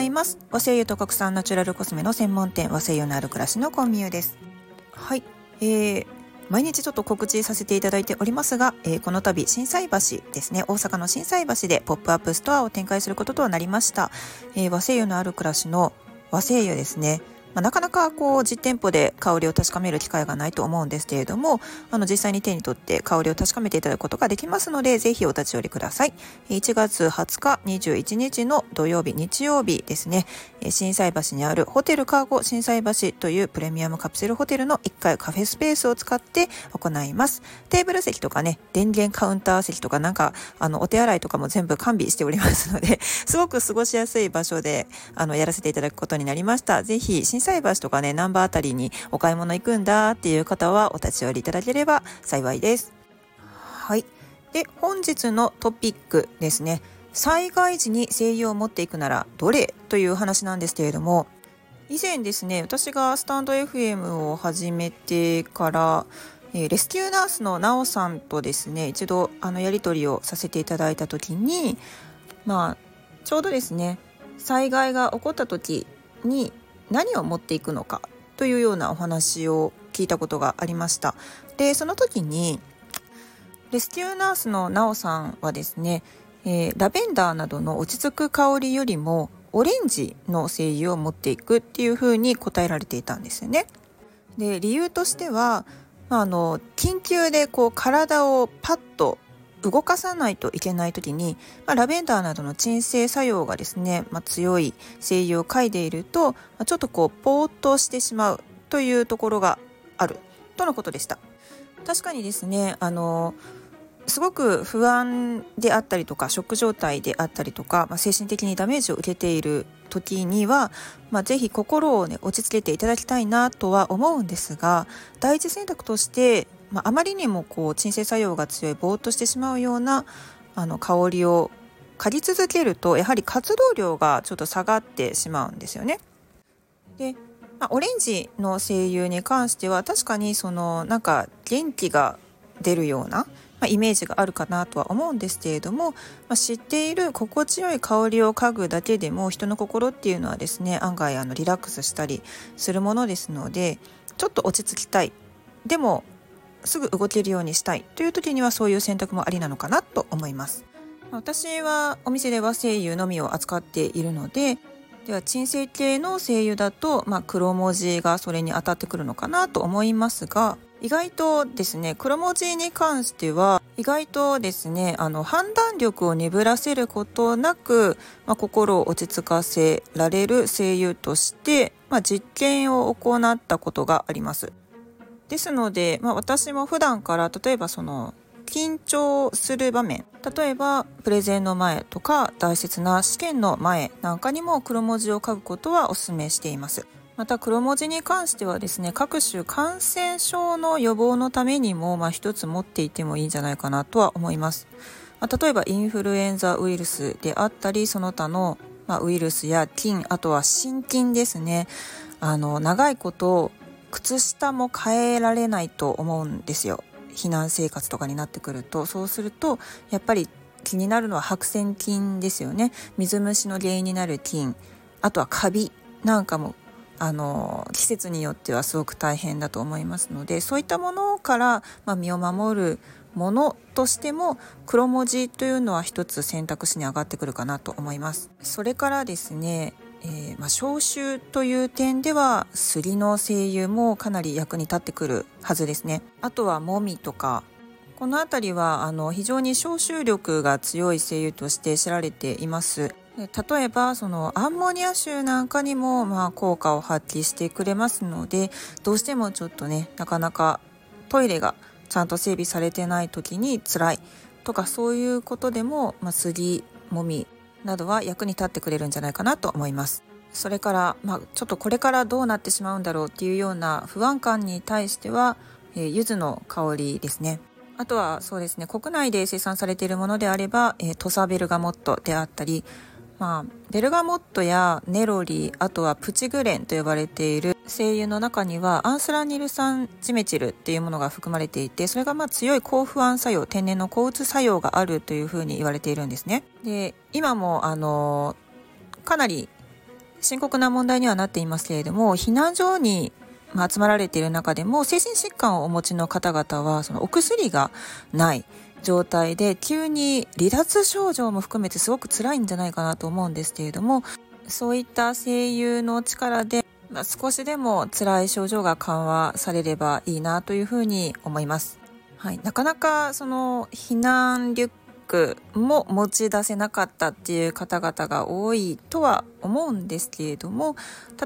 ざいます。和製油と国産ナチュラルコスメの専門店和製油のある暮らしのコンミューです。はい。えー、毎日ちょっと告知させていただいておりますが、えー、この度心斎橋ですね。大阪の心斎橋でポップアップストアを展開することとなりました、えー、和製油のある暮らしの和製油ですね。まあ、なかなかこう実店舗で香りを確かめる機会がないと思うんですけれどもあの実際に手に取って香りを確かめていただくことができますのでぜひお立ち寄りください。1月20日21日の土曜日日曜日ですね。心斎橋にあるホテルカーゴ心斎橋というプレミアムカプセルホテルの1階カフェスペースを使って行います。テーブル席とかね電源カウンター席とかなんかあのお手洗いとかも全部完備しておりますのですごく過ごしやすい場所であのやらせていただくことになりました。ぜひ心斎橋とかね、難波あたりにお買い物行くんだっていう方はお立ち寄りいただければ幸いです。はい。で、本日のトピックですね。災害時に声優を持っていくならどれという話なんですけれども、以前ですね、私がスタンド FM を始めてから、え、レスキューナースのなおさんとですね、一度あのやり取りをさせていただいた時に、まあ、ちょうどですね、災害が起こった時に何を持っていくのかというようなお話を聞いたことがありましたでその時にレスキューナースのなおさんはですね、えー、ラベンダーなどの落ち着く香りよりもオレンジの精油を持っていくっていうふうに答えられていたんですよね。で理由としてはあの緊急でこう体をパッと動かさないといけない時に、まあ、ラベンダーなどの鎮静作用がですね、まあ、強い精油を嗅いでいると、まあ、ちょっとこうポーっとしてしまうというところがある。とのことでした。確かにですねあのすごく不安であったりとかショック状態であったりとか、まあ、精神的にダメージを受けている時には、まあ、ぜひ心を、ね、落ち着けていただきたいなとは思うんですが第一選択としてまあ、あまりにもこう鎮静作用が強いぼーっとしてしまうようなあの香りを嗅ぎ続けるとやはり活動量がちょっと下がってしまうんですよね。で、まあ、オレンジの精油に関しては確かにそのなんか元気が出るような、まあ、イメージがあるかなとは思うんですけれども、まあ、知っている心地よい香りを嗅ぐだけでも人の心っていうのはですね案外あのリラックスしたりするものですのでちょっと落ち着きたいでもすぐ動けるようにしたいという時にはそういう選択もありなのかなと思います。私はお店では精油のみを扱っているのででは鎮静系の精油だと、まあ、黒文字がそれに当たってくるのかなと思いますが意外とですね黒文字に関しては意外とですねあの判断力を鈍らせることなく、まあ、心を落ち着かせられる精油として、まあ、実験を行ったことがあります。ですので、まあ、私も普段から例えばその緊張する場面例えばプレゼンの前とか大切な試験の前なんかにも黒文字を書くことはお勧めしています。また黒文字に関してはですね各種感染症の予防のためにも、まあ、一つ持っていてもいいんじゃないかなとは思います、まあ、例えばインフルエンザウイルスであったりその他の、まあ、ウイルスや菌あとは心筋ですね。あの長いこと靴下も変えられないと思うんですよ。避難生活とかになってくると。そうするとやっぱり気になるのは白癬菌ですよね。水虫の原因になる菌。あとはカビなんかもあの季節によってはすごく大変だと思いますのでそういったものから、まあ、身を守るものとしても黒文字というのは一つ選択肢に上がってくるかなと思います。それからですねえー、まあ、消臭という点ではすりの精油もかなり役に立ってくるはずですね。あとはもみとか。この辺りはあの非常に消臭力が強い精油として知られています。例えばそのアンモニア臭なんかにもまあ効果を発揮してくれますのでどうしてもちょっとねなかなかトイレがちゃんと整備されてない時に辛いとかそういうことでも、まあ、すりもみなどは役に立ってくれるんじゃないかなと思います。それから、まあ、ちょっとこれからどうなってしまうんだろうっていうような不安感に対しては、えー、柚子の香りですね。あとはそうですね、国内で生産されているものであれば、えー、トサベルガモットであったり、まあ、ベルガモットやネロリあとはプチグレンと呼ばれている精油の中にはアンスラニル酸ジメチルっていうものが含まれていてそれがまあ強い抗不安作用天然の抗うつ作用があるというふうに言われているんですね。で今もあのかなり深刻な問題にはなっていますけれども避難所にま集まられている中でも精神疾患をお持ちの方々はそのお薬がない状態で急に離脱症状も含めてすごく辛いんじゃないかなと思うんですけれどもそういった声優の力で、まあ、少しでも辛い症状が緩和されればいいなというふうに思います。はい、なかなかその避難リュックも持ち出せなかったっていう方々が多いとは思うんですけれども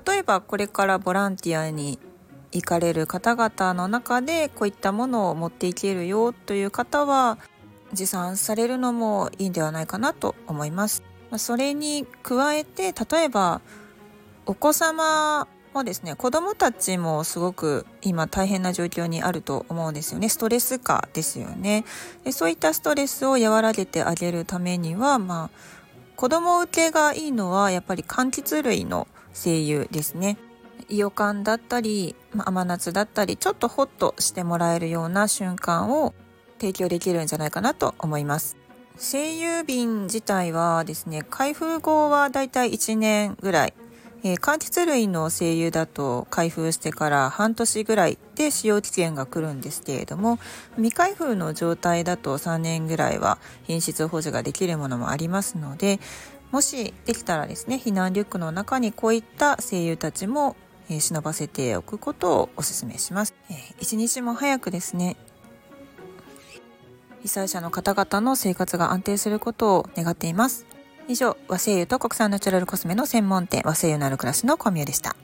例えばこれからボランティアに行かれる方々の中でこういったものを持っていけるよという方は持参されるのもいいんではないかなと思います。それに加えて例えばお子様もですね子どもたちもすごく今大変な状況にあると思うんですよね。ストレス化ですよね。でそういったストレスを和らげてあげるためにはまあ子供受けがいいのはやっぱり柑橘類の精油ですね。伊予感だったり、まあ、甘夏だったりちょっとホッとしてもらえるような瞬間を提供できるんじゃないかなと思います。声優瓶自体はですね開封後はだいたい1年ぐらい。えー、柑橘類の精油だと開封してから半年ぐらいで使用期限が来るんですけれども未開封の状態だと3年ぐらいは品質保持ができるものもありますのでもしできたらですね避難リュックの中にこういった声優たちもえー、忍ばせておくことをお勧めします、えー、一日も早くですね被災者の方々の生活が安定することを願っています。以上和声優と国産ナチュラルコスメの専門店和製油のある暮らしのコミュでした。